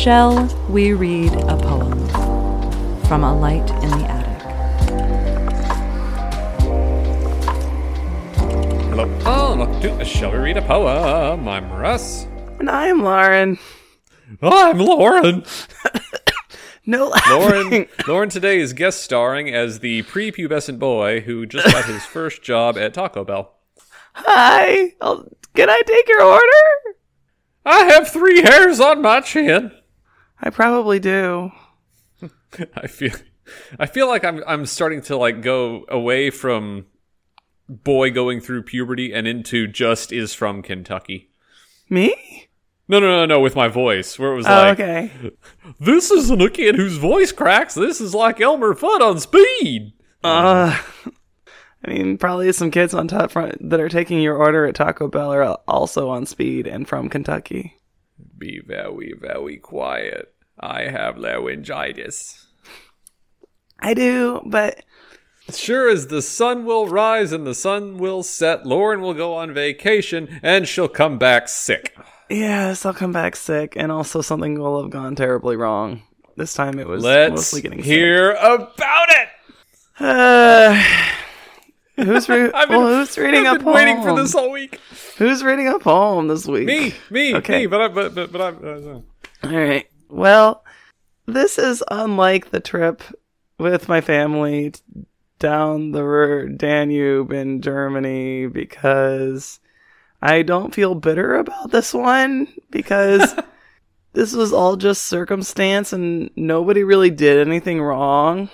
Shall we read a poem from a light in the attic? Hello. Oh, welcome to Shall We Read a Poem? I'm Russ. And I'm Lauren. Oh, I'm Lauren. No Lauren. Lauren today is guest starring as the prepubescent boy who just got his first job at Taco Bell. Hi. I'll, can I take your order? I have three hairs on my chin. I probably do. I feel, I feel like I'm I'm starting to like go away from boy going through puberty and into just is from Kentucky. Me? No, no, no, no, with my voice, where it was Oh, like, okay. this isn't a kid whose voice cracks. This is like Elmer Fudd on speed. Uh, I mean, probably some kids on top front that are taking your order at Taco Bell are also on speed and from Kentucky. Be very, very quiet. I have laryngitis. I do, but Sure as the sun will rise and the sun will set, Lauren will go on vacation and she'll come back sick. yes, I'll come back sick, and also something will have gone terribly wrong. This time it was Let's mostly getting sick. hear about it. Uh, who's re- I've been, well, who's reading I've a been poem? waiting for this all week. Who's reading a poem this week? Me, me, Okay. me. But I, but but but I. Uh, All right. Well, this is unlike the trip with my family down the Danube in Germany because I don't feel bitter about this one because this was all just circumstance and nobody really did anything wrong.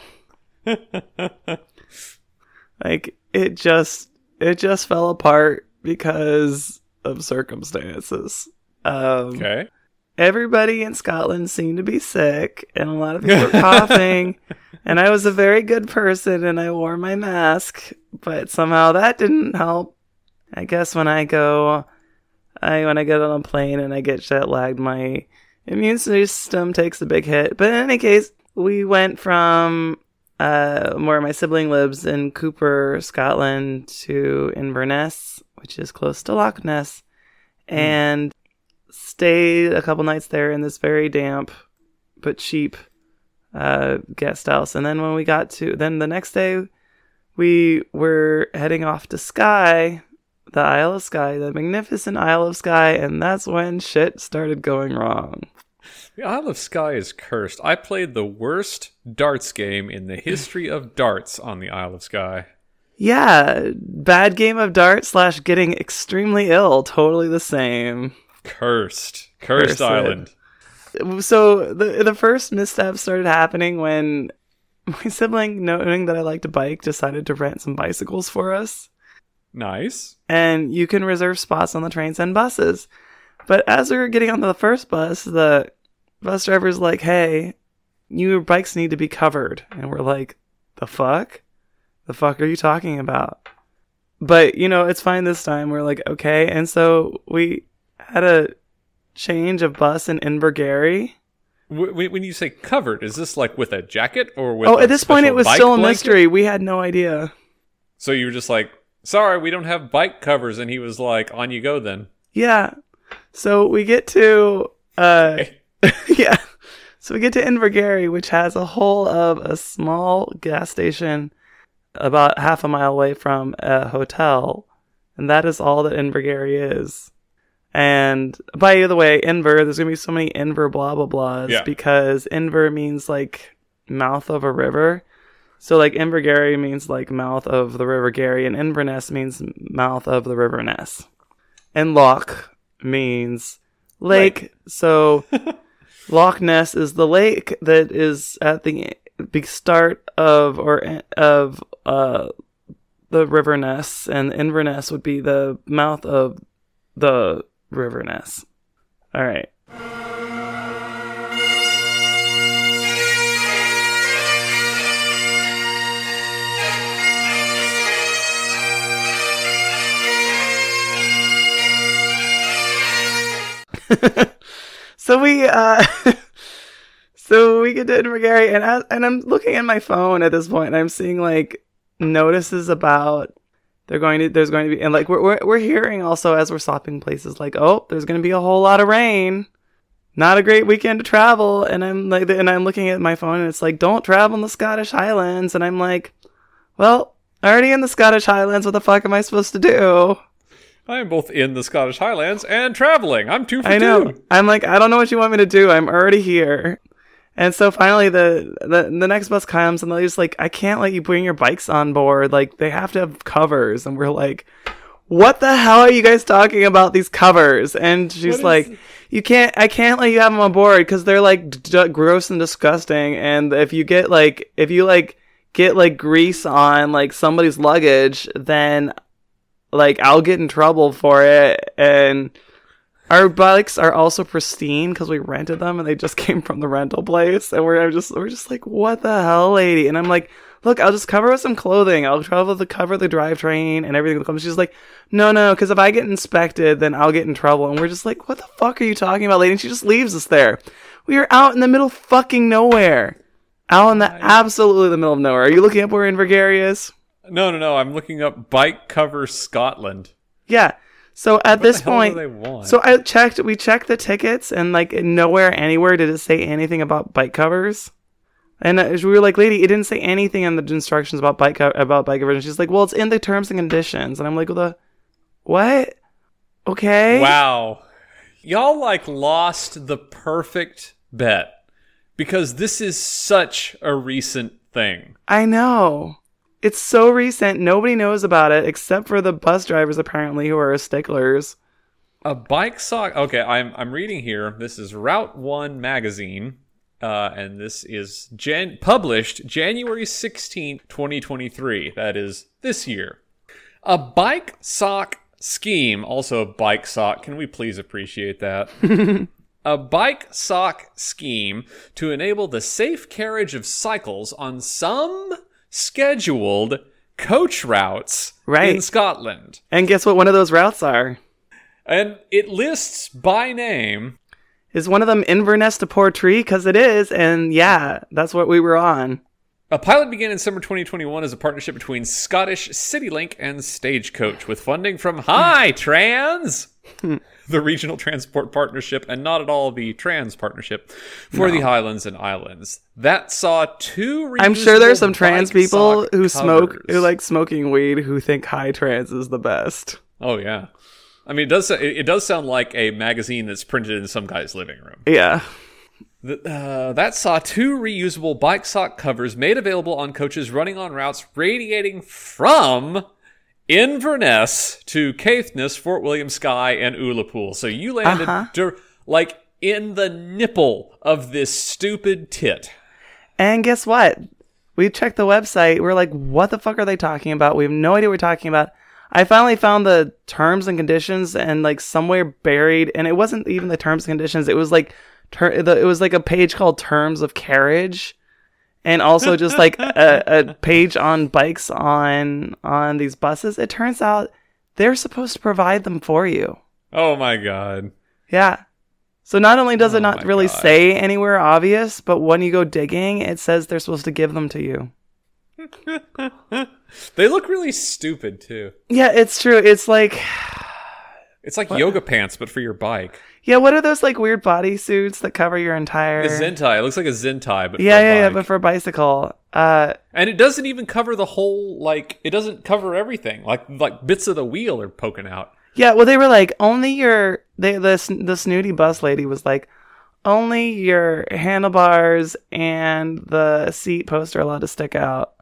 like it just it just fell apart because of circumstances. Um okay. Everybody in Scotland seemed to be sick, and a lot of people were coughing. and I was a very good person, and I wore my mask, but somehow that didn't help. I guess when I go, I when I get on a plane and I get jet lagged, my immune system takes a big hit. But in any case, we went from uh, where my sibling lives in Cupar, Scotland, to Inverness, which is close to Loch Ness, and stayed a couple nights there in this very damp but cheap uh, guest house. And then when we got to, then the next day, we were heading off to Skye, the Isle of Skye, the magnificent Isle of Skye, and that's when shit started going wrong. The Isle of Skye is cursed. I played the worst darts game in the history of darts on the Isle of Skye. Yeah, bad game of dart slash getting extremely ill, totally the same. Cursed. Cursed Cursed. island. so the the first misstep started happening when my sibling, knowing that I liked to bike, decided to rent some bicycles for us. Nice. And you can reserve spots on the trains and buses. But as we were getting onto the first bus, the bus driver's like, "Hey, your bikes need to be covered," and we're like, "The fuck? The fuck are you talking about?" But you know, it's fine this time. We're like, okay, and so we had a change of bus in Invergarry. When when you say covered, is this like with a jacket or with? Oh, at this point, it was still a mystery. We had no idea. So you were just like, "Sorry, we don't have bike covers," and he was like, "On you go then." Yeah. So we get to uh Okay. yeah. So we get to Invergarry, which has a hole of a small gas station about half a mile away from a hotel. And that is all that Invergarry is. And by the way, Inver, there's gonna be so many Inver blah blah blahs Yeah. because Inver means like mouth of a river. So like Invergarry means like mouth of the River Garry, and Inverness means mouth of the River Ness. And Loch means lake. So Loch Ness is the lake that is at the big start of or of uh the River Ness, and Inverness would be the mouth of the River Ness. All right. so we uh so we get to Invergarry and I, and I'm looking at my phone at this point and I'm seeing like notices about they're going to there's going to be and like we're we're, we're hearing also as we're stopping places like oh there's going to be a whole lot of rain not a great weekend to travel. And I'm like, and I'm looking at my phone and it's like, don't travel in the Scottish Highlands. And I'm like, well, already in the Scottish Highlands. What the fuck am I supposed to do? I am both in the Scottish Highlands and traveling. I'm two for I know. two. I'm like, I don't know what you want me to do. I'm already here. And so finally, the, the the next bus comes, and they're just like, I can't let you bring your bikes on board. Like they have to have covers, and we're like, What the hell are you guys talking about these covers? And she's like, You can't. I can't let you have them on board because they're like d- gross and disgusting. And if you get like, if you like get like grease on like somebody's luggage, then like I'll get in trouble for it and our bikes are also pristine because we rented them and they just came from the rental place. And we're just we're just like what the hell lady? And I'm like look I'll just cover with some clothing. I'll travel to cover the drivetrain and everything that comes. She's like no no because if I get inspected then I'll get in trouble. And we're just like what the fuck are you talking about lady? And she just leaves us there. We are out in the middle of fucking nowhere. Out in the absolutely the middle of nowhere. Are you looking up where Invergarry is No, no, no. I'm looking up bike cover Scotland. Yeah. So at this the hell point, do they want? so I checked. We checked the tickets, and like nowhere, anywhere did it say anything about bike covers. And uh, we were like, "Lady, it didn't say anything in the instructions about bike co- about bike covers." And she's like, "Well, it's in the terms and conditions." And I'm like, "Well, the what? Okay. Wow. Y'all like lost the perfect bet because this is such a recent thing. I know. It's so recent. Nobody knows about it except for the bus drivers, apparently, who are sticklers. A bike sock. Okay, I'm I'm reading here. This is Route One magazine, uh, and this is Jan- published January 16, 2023. That is this year. A bike sock scheme, also a bike sock. Can we please appreciate that? a bike sock scheme to enable the safe carriage of cycles on some scheduled coach routes Right. in Scotland. And guess what? One of those routes are And it lists by name is one of them Inverness to Portree because it is, and yeah, that's what we were on. A pilot began in summer 2021 as a partnership between Scottish CityLink and Stagecoach with funding from HITRANS, the regional transport partnership, and not at all the trans partnership for the Highlands and Islands. That saw two. I'm sure there's some trans people who smoke, who like smoking weed, who think high trans is the best. Oh yeah, I mean it does. It does sound like a magazine that's printed in some guy's living room. Yeah. The- uh, that saw two reusable bike sock covers made available on coaches running on routes radiating from Inverness to Caithness, Fort William Skye, and Ullapool. So you landed Uh-huh. dir- like in the nipple of this stupid tit. And guess what? We checked the website. We're like, what the fuck are they talking about? We have no idea what we're talking about. I finally found the terms and conditions and like somewhere buried, and it wasn't even the terms and conditions. It was like, ter- the, it was like a page called terms of carriage, and also just like a, a page on bikes on on these buses. It turns out they're supposed to provide them for you. Oh my god. Yeah. So not only does it Oh not really God. say anywhere obvious, but when you go digging, it says they're supposed to give them to you. They look really stupid too. Yeah, it's true. It's like, It's like yoga pants, but for your bike. Yeah, what are those like weird bodysuits that cover your entire? A Zentai. It looks like a Zentai, but yeah, for a yeah, yeah, but for a bicycle. Uh, And it doesn't even cover the whole like it doesn't cover everything. Like like bits of the wheel are poking out. yeah. Well, they were like only your they the the snooty bus lady was like only your handlebars and the seat post are allowed to stick out.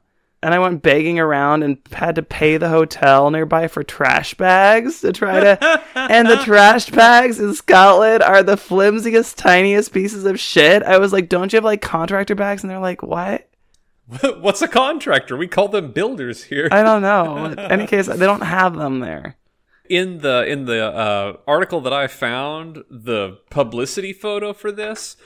And I went begging around and had to pay the hotel nearby for trash bags to try to. and the trash bags in Scotland are the flimsiest, tiniest pieces of shit. I was like, "Don't you have like contractor bags?" And they're like, "What?" What's a contractor? We call them builders here. I don't know. In any case, they don't have them there. in the in the uh, article that I found, the publicity photo for this,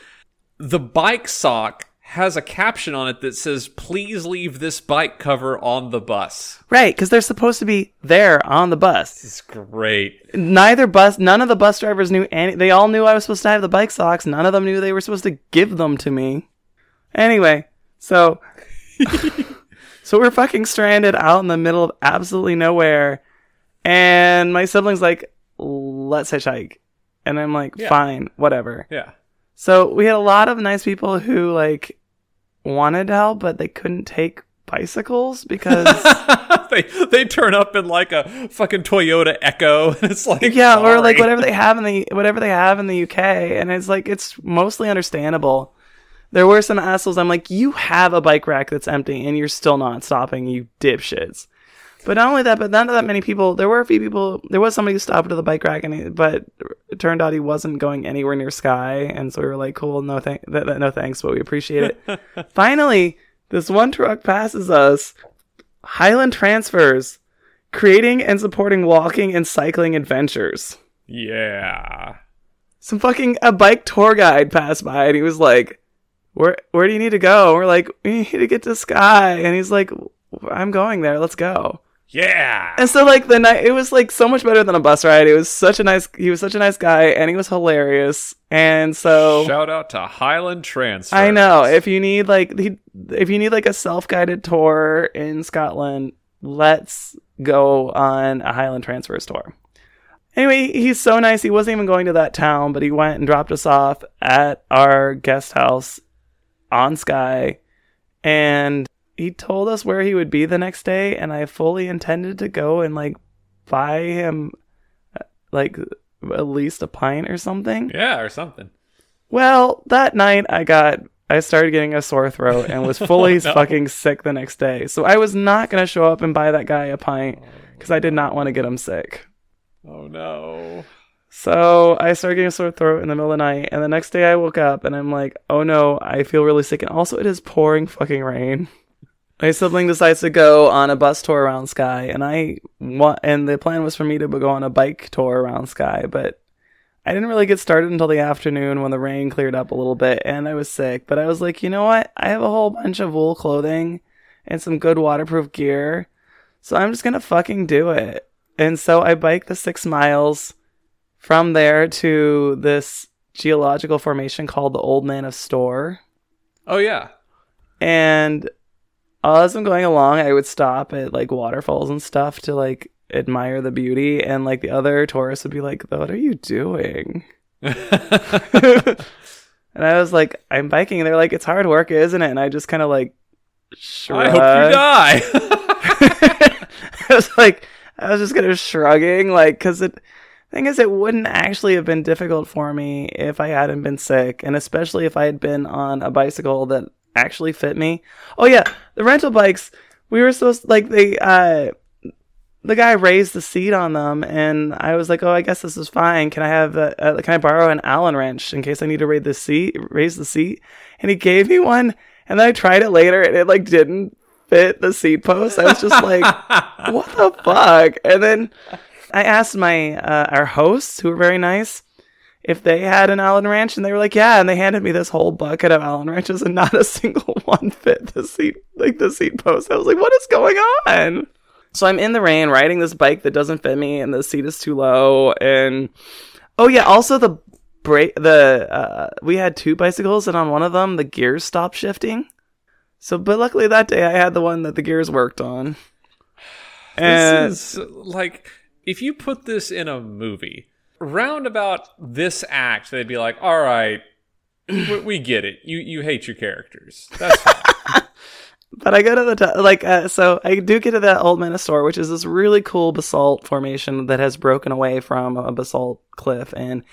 the bike sock has a caption on it that says, "Please leave this bike cover on the bus." Right, because they're supposed to be there on the bus. It's great. Neither bus, none of the bus drivers knew any. They all knew I was supposed to have the bike socks. None of them knew they were supposed to give them to me. Anyway, so so we're fucking stranded out in the middle of absolutely nowhere, and my siblings like, "Let's hitchhike," and I'm like, Yeah. "Fine, whatever." Yeah. So we had a lot of nice people who like wanted to help, but they couldn't take bicycles because they they turn up in like a fucking Toyota Echo, and it's like yeah, or like whatever they have in the whatever they have in the UK, and it's like it's mostly understandable. There were some assholes. I'm like, you have a bike rack that's empty, and you're still not stopping, you dipshits. But not only that, but not that many people. There were a few people. There was somebody who stopped at the bike rack, and he, but it turned out he wasn't going anywhere near Skye, and so we were like, cool, no thank, th- th- no thanks, but we appreciate it. Finally, this one truck passes us. Highland Transfers, creating and supporting walking and cycling adventures yeah. some fucking a bike tour guide passed by and he was like where where do you need to go we're like we need to get to Skye and he's like i'm going there let's go Yeah. and so like the night it was like so much better than a bus ride it was such a nice he was such a nice guy and he was hilarious and so Shout out to Highland Transfer. I know. If you need like he, if you need like a self-guided tour in Scotland, let's go on a Highland Transfers tour. Anyway, he's so nice. He wasn't even going to that town, but he went and dropped us off at our guest house on Skye, and he told us where he would be the next day. And I fully intended to go and like buy him uh, like at least a pint or something. Yeah, or something. Well, that night I got I started getting a sore throat and was fully Oh, no. fucking sick the next day. So I was not going to show up and buy that guy a pint cuz I did not want to get him sick. Oh no. So I started getting a sore throat in the middle of the night and the next day I woke up and I'm like, "Oh no, I feel really sick." And also it is pouring fucking rain. My sibling decides to go on a bus tour around Skye, and I want, and the plan was for me to go on a bike tour around Skye, but I didn't really get started until the afternoon when the rain cleared up a little bit, and I was sick. But I was like, you know what? I have a whole bunch of wool clothing and some good waterproof gear, so I'm just gonna fucking do it. And so I biked the six miles from there to this geological formation called the Old Man of Storr. Oh yeah. And as I'm going along, I would stop at like waterfalls and stuff to like admire the beauty. And like the other tourists would be like, What are you doing? and I was like, I'm biking. And they're like, It's hard work, isn't it? And I just kind of like, I hope you die. I was like, I was just kind of shrugging, like, because it. Thing is, it wouldn't actually have been difficult for me if I hadn't been sick, and especially if I had been on a bicycle that actually fit me. Oh yeah, the rental bikes. We were supposed like they uh the guy raised the seat on them, and I was like, oh, I guess this is fine. Can I have a, uh, can I borrow an Allen wrench in case I need to raise the seat? Raise the seat, and he gave me one, and then I tried it later, and it like didn't fit the seat post. I was just like, what the fuck? And then I asked my uh, our hosts, who were very nice, if they had an Allen wrench, and they were like, "Yeah." And they handed me this whole bucket of Allen wrenches, and not a single one fit the seat, like the seat post. I was like, "What is going on?" So I'm in the rain riding this bike that doesn't fit me, and the seat is too low. And oh yeah, also the brake. The uh, we had two bicycles, and on one of them the gears stopped shifting. So, but luckily that day I had the one that the gears worked on. And this is like if you put this in a movie, round about this act, they'd be like, "All right, we, we get it. You you hate your characters. That's fine." But I go to the like uh, so I do get to that old man Storr, which is this really cool basalt formation that has broken away from a basalt cliff, and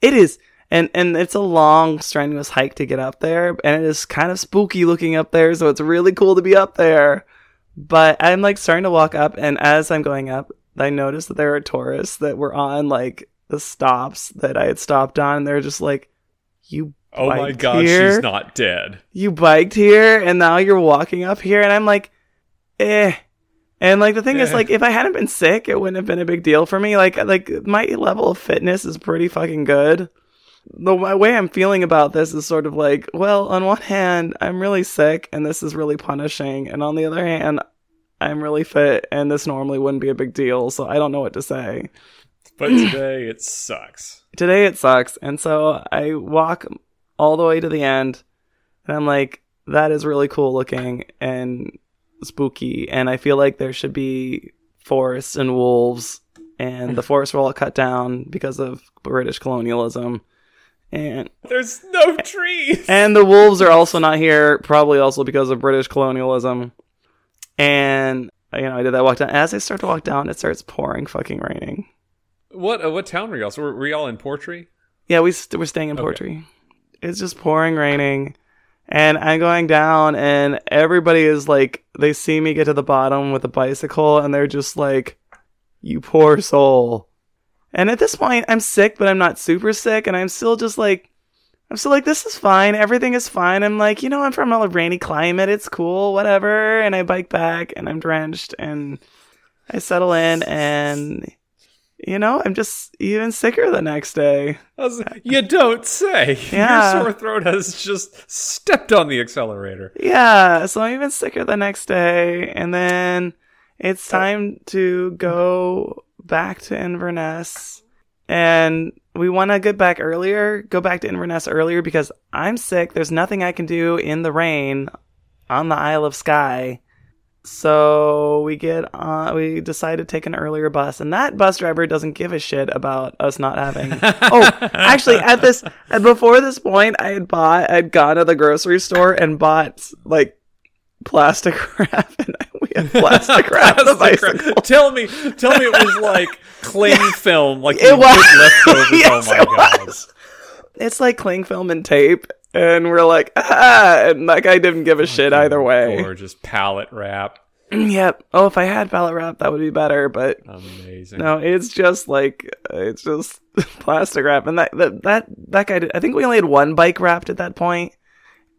it is and and it's a long, strenuous hike to get up there, and it is kind of spooky looking up there, so it's really cool to be up there. But I'm like starting to walk up, and as I'm going up, I noticed that there are tourists that were on like the stops that I had stopped on, and they're just like, "You oh my god, here? she's not dead. you biked here and now you're walking up here and I'm like, eh. And like the thing is Eh. like if I hadn't been sick, it wouldn't have been a big deal for me. Like like my level of fitness is pretty fucking good. The way I'm feeling about this is sort of like, well, on one hand, I'm really sick and this is really punishing, and on the other hand, I'm really fit and this normally wouldn't be a big deal, so I don't know what to say But today it sucks. today it sucks and so i walk all the way to the end and i'm like that is really cool looking and spooky and i feel like there should be forests and wolves and the forests were all cut down because of british colonialism And There's no trees. and the wolves are also not here, probably also because of British colonialism. And you know, I did that walk down. As I start to walk down, it starts pouring, fucking raining. What uh, what town were y'all? So were, were y'all in Portree? Yeah, we st- we're staying in Portree. It's just pouring, raining, and I'm going down, and everybody is like, they see me get to the bottom with a bicycle, and they're just like, "You poor soul." And at this point, I'm sick, but I'm not super sick, and I'm still just like, I'm still like, this is fine, everything is fine. I'm like, you know, I'm from a rainy climate, it's cool, whatever. And I bike back, and I'm drenched, and I settle in, and you know, I'm just even sicker the next day. Was, you don't say. Yeah. Your sore throat has just stepped on the accelerator. Yeah, so I'm even sicker the next day, and then it's oh. time to go back to Inverness, and we want to get back earlier, go back to Inverness earlier because I'm sick. There's nothing I can do in the rain on the Isle of Skye. So we get on, we decide to take an earlier bus, and that bus driver doesn't give a shit about us not having. oh, actually, at this uh, before this point, I had bought, I'd gone to the grocery store and bought like plastic wrap, and we had plastic wrap the bicycle. wrap. Tell me, tell me it was like cling film, like It was. leftovers. Yes, oh my it god. was. It's like cling film and tape, and we're like, ah, and that guy didn't give a shit either way. Or just pallet wrap. Yep. Oh, if I had pallet wrap, that would be better, but Amazing. No, it's just like it's just plastic wrap, and that that that, that guy. Did, I think we only had one bike wrapped at that point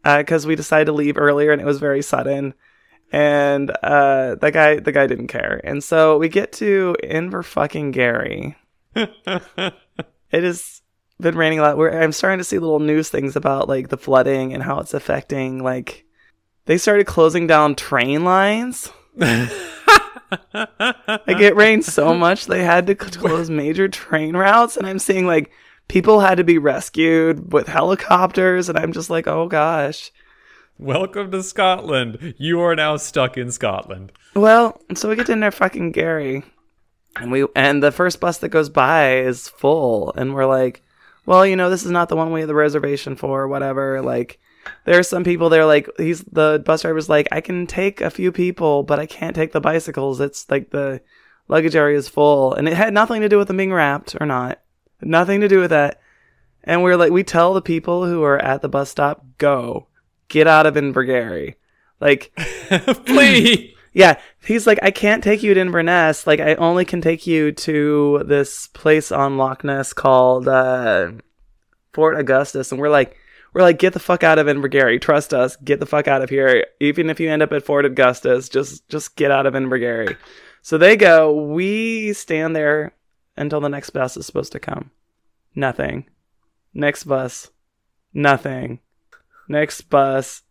because we decided to leave earlier, and it was very sudden. And uh, that guy, the guy didn't care, and so we get to Inver fucking Gary. it has been raining a lot. We're, I'm starting to see little news things about like the flooding and how it's affecting. Like they started closing down train lines. Like it rained so much they had to close major train routes, and I'm seeing like people had to be rescued with helicopters, and I'm just like, oh gosh. Welcome to Scotland. You are now stuck in Scotland. Well, so we get to near fucking Gary, and we and the first bus that goes by is full, and we're like, well, you know, this is not the one we have the reservation for, whatever. Like, there are some people there, like he's the bus driver's like, I can take a few people, but I can't take the bicycles. It's like the luggage area is full, and it had nothing to do with them being wrapped or not, nothing to do with that. And we're like, we tell the people who are at the bus stop, go, get out of Invergarry. Like, Flee. Yeah, he's like, I can't take you to Inverness. Like, I only can take you to this place on Loch Ness called uh, Fort Augustus. And we're like, we're like, get the fuck out of Invergarry. Trust us. Get the fuck out of here. Even if you end up at Fort Augustus, just just get out of Invergarry. So they go. We stand there until the next bus is supposed to come. Nothing. Next bus. Nothing. Next bus.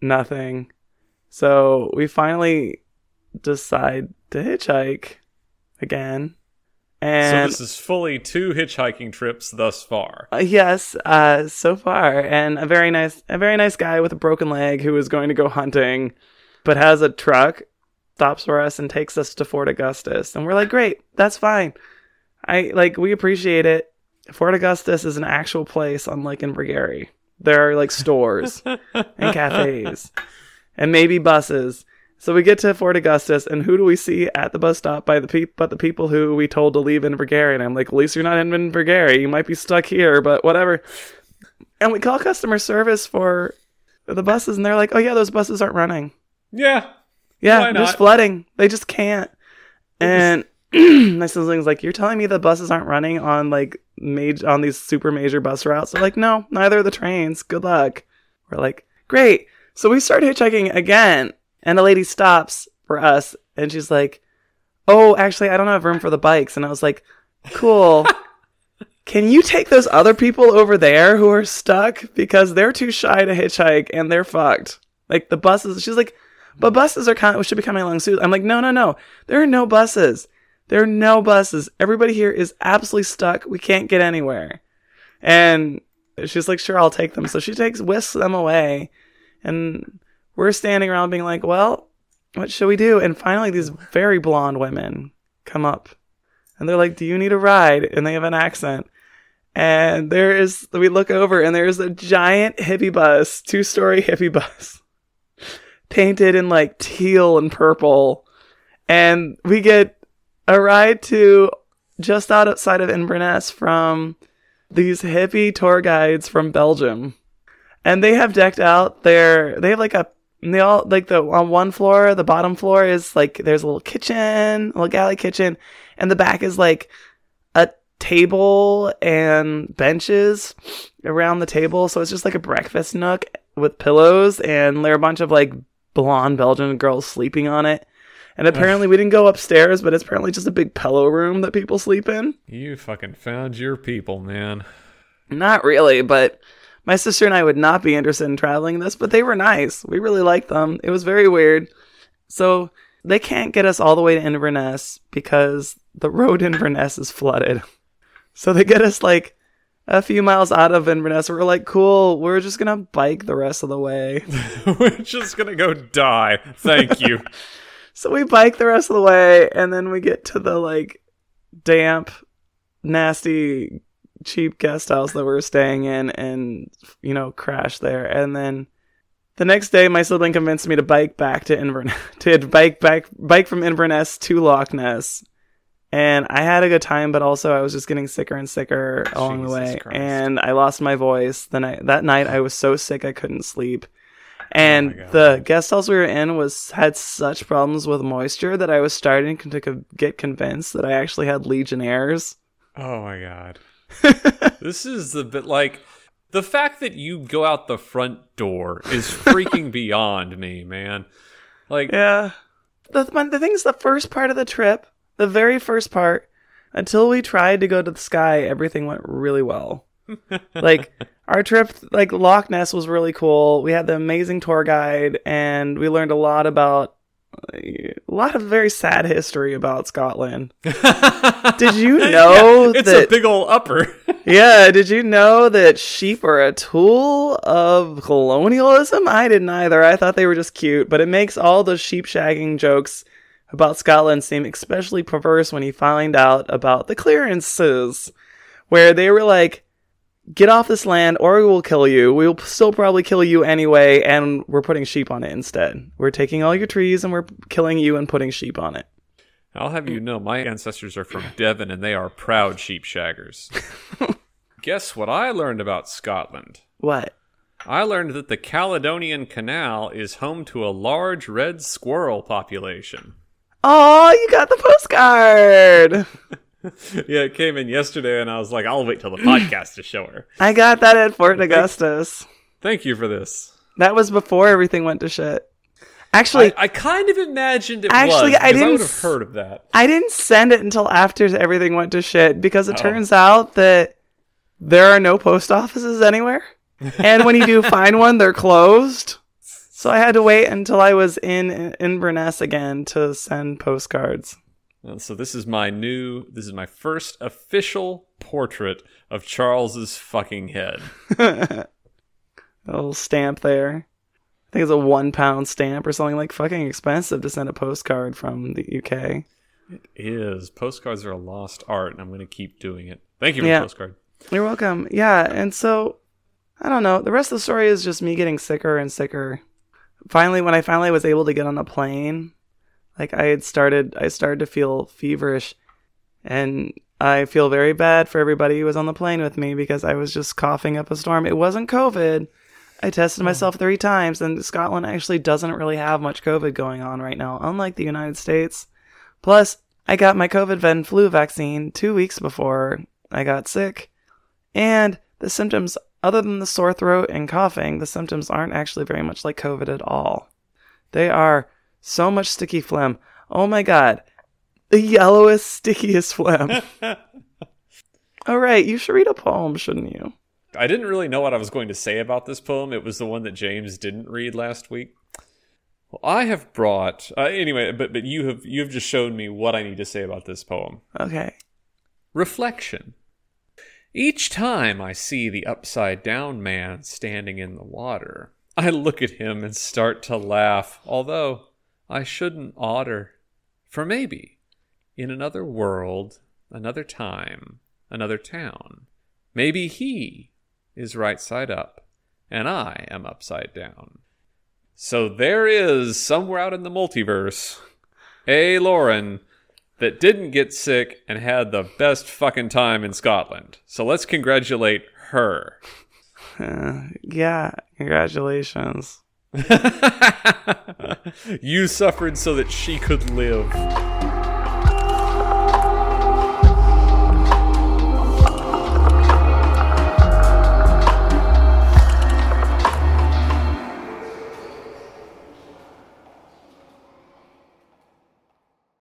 Nothing. So we finally decide to hitchhike again. And so this is fully two hitchhiking trips thus far. uh, yes, uh, so far, and a very nice, a very nice guy with a broken leg who is going to go hunting, but has a truck, stops for us and takes us to Fort Augustus, and we're like, great, that's fine. I like, we appreciate it. Fort Augustus is an actual place, unlike in Invergarry. There are like stores and cafes, and maybe buses. So we get to Fort Augustus, and who do we see at the bus stop? By the peop- but the people who we told to leave in Invergarry, and I'm like, at least you're not in Invergarry. You might be stuck here, but whatever. And we call customer service for the buses, and they're like, oh yeah, those buses aren't running. Yeah. Yeah, there's flooding. They just can't. And my siblings like, you're telling me the buses aren't running on like major on these super major bus routes? They're like, no, neither are the trains. Good luck. We're like, great. So we start hitchhiking again, and a lady stops for us, and she's like, oh, actually, I don't have room for the bikes. And I was like, cool. Can you take those other people over there who are stuck because they're too shy to hitchhike and they're fucked? Like the buses. She's like, but buses are kind We should be coming along soon. I'm like, no, no, no. There are no buses. There are no buses. Everybody here is absolutely stuck. We can't get anywhere. And she's like, sure, I'll take them. So she takes whisks them away, and we're standing around being like, well, what should we do? And finally, these very blonde women come up, and they're like, do you need a ride? And they have an accent. And there is, we look over and there's a giant hippie bus, two story hippie bus, painted in like teal and purple. And we get a ride to just outside of Inverness from these hippie tour guides from Belgium. And they have decked out their, they have like a, they all, like the, on one floor, the bottom floor is like, there's a little kitchen, a little galley kitchen, and the back is like a table and benches around the table. So it's just like a breakfast nook with pillows, and there are a bunch of like blonde Belgian girls sleeping on it. And apparently, we didn't go upstairs, but it's apparently just a big pillow room that people sleep in. You fucking found your people, man. Not really, but my sister and I would not be interested in traveling this, but they were nice. We really liked them. It was very weird. So they can't get us all the way to Inverness because the road in Inverness is flooded. So they get us like a few miles out of Inverness. We're like, cool, we're just gonna bike the rest of the way. We're just gonna go die. Thank you. So we bike the rest of the way, and then we get to the like damp, nasty, cheap guest house that we are staying in, and you know, crash there. And then the next day, my sibling convinced me to bike back to Inverness, to bike back, bike from Inverness to Loch Ness. And I had a good time, but also I was just getting sicker and sicker along the way, Christ. and I lost my voice. The night that night, I was so sick I couldn't sleep. And Oh the guest house we were in was had such problems with moisture that I was starting to co- get convinced that I actually had legionnaires. Oh my god. this is the bit like the fact that you go out the front door is freaking beyond me, man. Like Yeah. The, the thing is, the first part of the trip, the very first part, until we tried to go to the Skye, everything went really well. like, our trip, like, Loch Ness was really cool. We had the amazing tour guide, and we learned a lot about a lot of very sad history about Scotland. Did you know it's that a big old upper. yeah, did you know that sheep are a tool of colonialism? I didn't either. I thought they were just cute, but it makes all the sheep shagging jokes about Scotland seem especially perverse when you find out about the clearances, where they were like, get off this land or we will kill you. We will still probably kill you anyway, and we're putting sheep on it instead. We're taking all your trees and we're killing you and putting sheep on it. I'll have you know, my ancestors are from Devon and they are proud sheep shaggers. Guess what I learned about Scotland? What? I learned that the Caledonian Canal is home to a large red squirrel population. Oh, you got the postcard! Yeah, it came in yesterday and I was like, I'll wait till the podcast to show her. I got that at Fort Augustus. Thank you for this. That was before everything went to shit. Actually, I, I kind of imagined it Actually, was. I didn't would have heard of that. I didn't send it until after everything went to shit because it Oh. turns out that there are no post offices anywhere. And when you do find one, they're closed. So I had to wait until I was in Inverness again to send postcards. Uh, So this is my new. This is my first official portrait of Charles's fucking head. A little stamp there. I think it's a one pound stamp or something like fucking expensive to send a postcard from the UK. It is. postcards are a lost art, and I'm going to keep doing it. Thank you for Yeah. the postcard. You're welcome. Yeah, and so I don't know. The rest of the story is just me getting sicker and sicker. Finally, when I finally was able to get on a plane, like I had started, I started to feel feverish, and I feel very bad for everybody who was on the plane with me because I was just coughing up a storm. It wasn't COVID. I tested hmm. myself three times, and Scotland actually doesn't really have much COVID going on right now, unlike the United States. Plus, I got my COVID and flu vaccine two weeks before I got sick. And the symptoms, other than the sore throat and coughing, the symptoms aren't actually very much like COVID at all. They are so much sticky phlegm. Oh my god. The yellowest, stickiest phlegm. All right, you should read a poem, shouldn't you? I didn't really know what I was going to say about this poem. It was the one that James didn't read last week. Well, I have brought uh, anyway, but but you have you have just shown me what I need to say about this poem. Okay. Reflection. Each time I see the upside down man standing in the water, I look at him and start to laugh, although I shouldn't oughter. For maybe, in another world, another time, another town, Maybe he is right side up, and I am upside down. So there is somewhere out in the multiverse a Lauren that didn't get sick and had the best fucking time in Scotland. So let's congratulate her. Uh, yeah, congratulations. you suffered so that she could live.